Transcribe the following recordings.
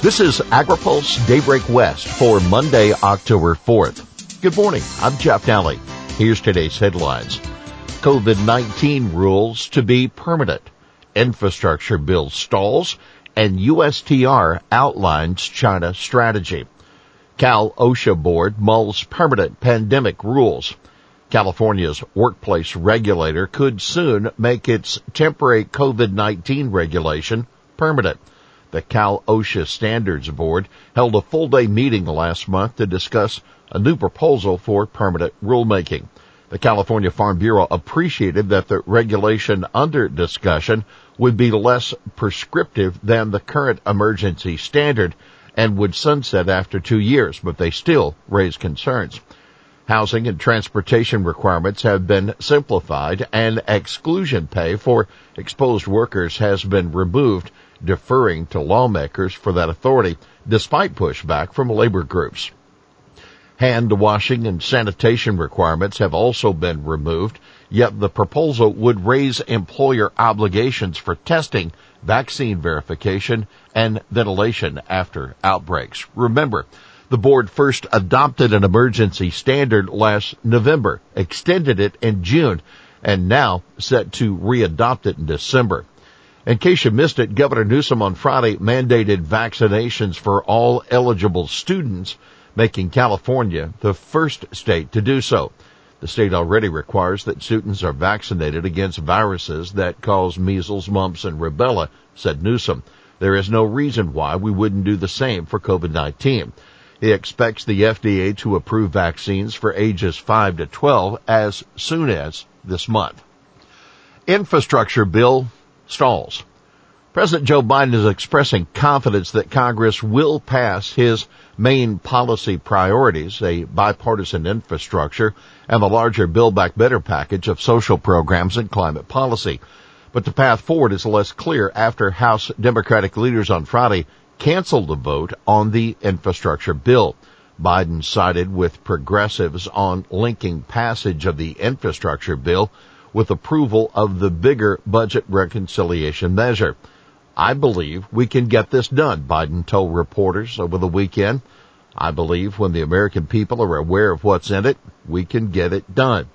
This is AgriPulse Daybreak West for Monday, October 4th. Good morning. I'm Jeff Daly. Here's today's headlines. COVID-19 rules to be permanent. Infrastructure bill stalls and USTR outlines China strategy. Cal OSHA board mulls permanent pandemic rules. California's workplace regulator could soon make its temporary COVID-19 regulation permanent. The Cal OSHA Standards Board held a full day meeting last month to discuss a new proposal for permanent rulemaking. The California Farm Bureau appreciated that the regulation under discussion would be less prescriptive than the current emergency standard and would sunset after two years, but they still raise concerns. Housing and transportation requirements have been simplified and exclusion pay for exposed workers has been removed deferring to lawmakers for that authority despite pushback from labor groups. Hand washing and sanitation requirements have also been removed, yet the proposal would raise employer obligations for testing, vaccine verification, and ventilation after outbreaks. Remember, the board first adopted an emergency standard last November, extended it in June, and now set to readopt it in December. In case you missed it, Governor Newsom on Friday mandated vaccinations for all eligible students, making California the first state to do so. The state already requires that students are vaccinated against viruses that cause measles, mumps, and rubella, said Newsom. There is no reason why we wouldn't do the same for COVID-19. He expects the FDA to approve vaccines for ages 5 to 12 as soon as this month. Infrastructure bill stalls. President Joe Biden is expressing confidence that Congress will pass his main policy priorities, a bipartisan infrastructure and the larger Build Back Better package of social programs and climate policy. But the path forward is less clear after House Democratic leaders on Friday canceled the vote on the infrastructure bill. Biden sided with progressives on linking passage of the infrastructure bill with approval of the bigger budget reconciliation measure. I believe we can get this done, Biden told reporters over the weekend. I believe when the American people are aware of what's in it, we can get it done.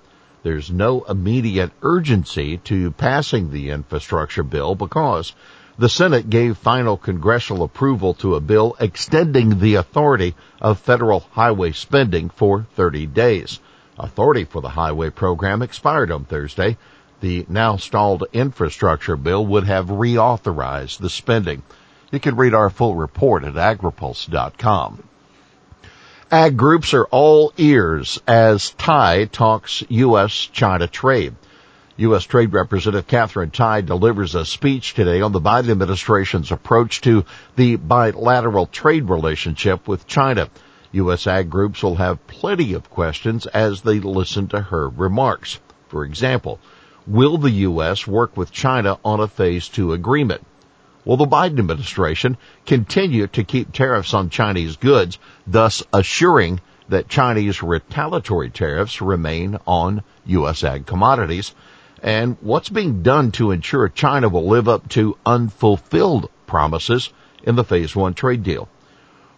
There's no immediate urgency to passing the infrastructure bill because the Senate gave final congressional approval to a bill extending the authority of federal highway spending for 30 days. Authority for the highway program expired on Thursday. The now stalled infrastructure bill would have reauthorized the spending. You can read our full report at agripulse.com. Ag groups are all ears as Tai talks U.S.-China trade. U.S. Trade Representative Katherine Tai delivers a speech today on the Biden administration's approach to the bilateral trade relationship with China. U.S. ag groups will have plenty of questions as they listen to her remarks. For example, will the U.S. work with China on a phase two agreement? Will the Biden administration continue to keep tariffs on Chinese goods, thus assuring that Chinese retaliatory tariffs remain on U.S. ag commodities? And what's being done to ensure China will live up to unfulfilled promises in the phase one trade deal?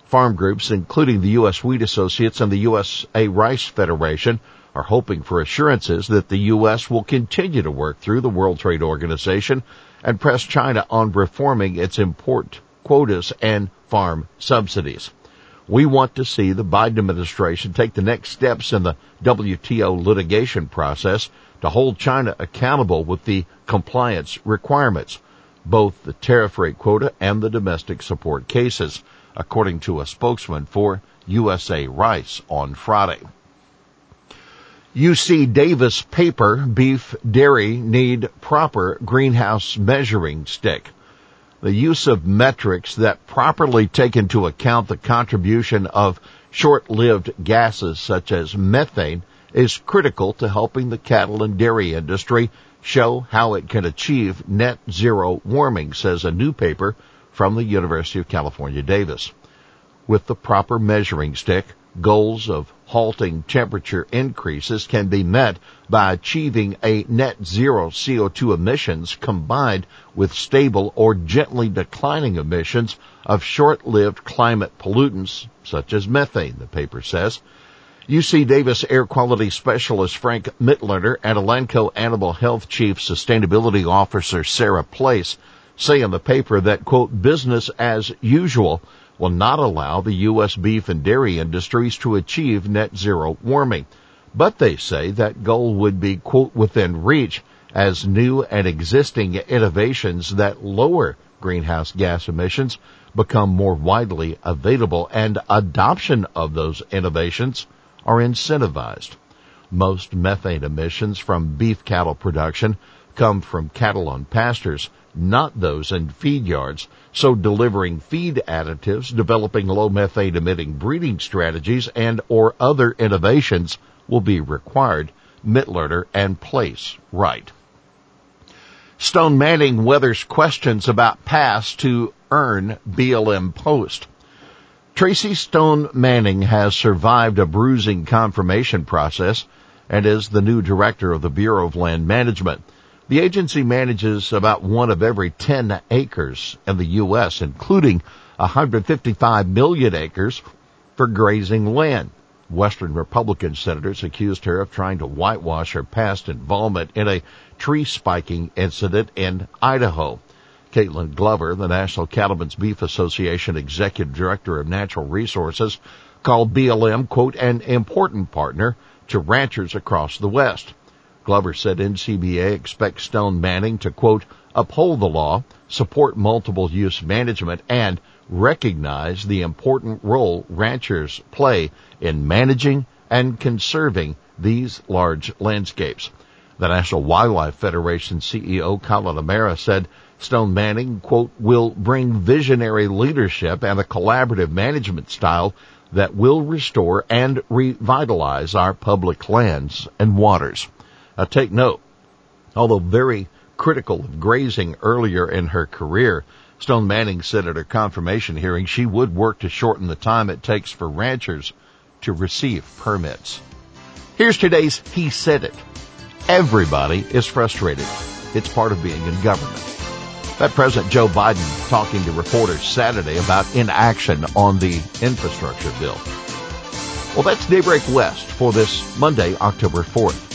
Farm groups, including the U.S. Wheat Associates and the USA Rice Federation, are hoping for assurances that the U.S. will continue to work through the World Trade Organization and press China on reforming its import quotas and farm subsidies. We want to see the Biden administration take the next steps in the WTO litigation process to hold China accountable with the compliance requirements, both the tariff rate quota and the domestic support cases according to a spokesman for USA Rice on Friday. UC Davis paper, beef, dairy need proper greenhouse measuring stick. The use of metrics that properly take into account the contribution of short-lived gases such as methane is critical to helping the cattle and dairy industry show how it can achieve net zero warming, says a new paper from the University of California, Davis. With the proper measuring stick, Goals of halting temperature increases can be met by achieving a net zero CO2 emissions combined with stable or gently declining emissions of short-lived climate pollutants such as methane, the paper says. UC Davis Air Quality Specialist Frank Mitloehner and Elanco Animal Health Chief Sustainability Officer Sarah Place say in the paper that, quote, business as usual will not allow the U.S. beef and dairy industries to achieve net zero warming. But they say that goal would be, quote, within reach as new and existing innovations that lower greenhouse gas emissions become more widely available and adoption of those innovations are incentivized. Most methane emissions from beef cattle production come from cattle on pastures, not those in feed yards. So delivering feed additives, developing low methane emitting breeding strategies and or other innovations will be required. Mitloehner and Place write. Stone Manning weathers questions about pass to earn BLM post. Tracy Stone Manning has survived a bruising confirmation process and is the new director of the Bureau of Land Management. The agency manages about one of every 10 acres in the U.S., including 155 million acres for grazing land. Western Republican senators accused her of trying to whitewash her past involvement in a tree spiking incident in Idaho. Kaitlynn Glover, the National Cattlemen's Beef Association Executive Director of Natural Resources, called BLM, quote, an important partner to ranchers across the West. Glover said NCBA expects Stone Manning to, quote, uphold the law, support multiple use management, and recognize the important role ranchers play in managing and conserving these large landscapes. The National Wildlife Federation CEO Collin O'Mara said Stone Manning, quote, will bring visionary leadership and a collaborative management style that will restore and revitalize our public lands and waters. Now take note, although very critical of grazing earlier in her career, Stone Manning said at her confirmation hearing she would work to shorten the time it takes for ranchers to receive permits. Here's today's He Said It. Everybody is frustrated. It's part of being in government. That President Joe Biden talking to reporters Saturday about inaction on the infrastructure bill. Well, that's Daybreak West for this Monday, October 4th.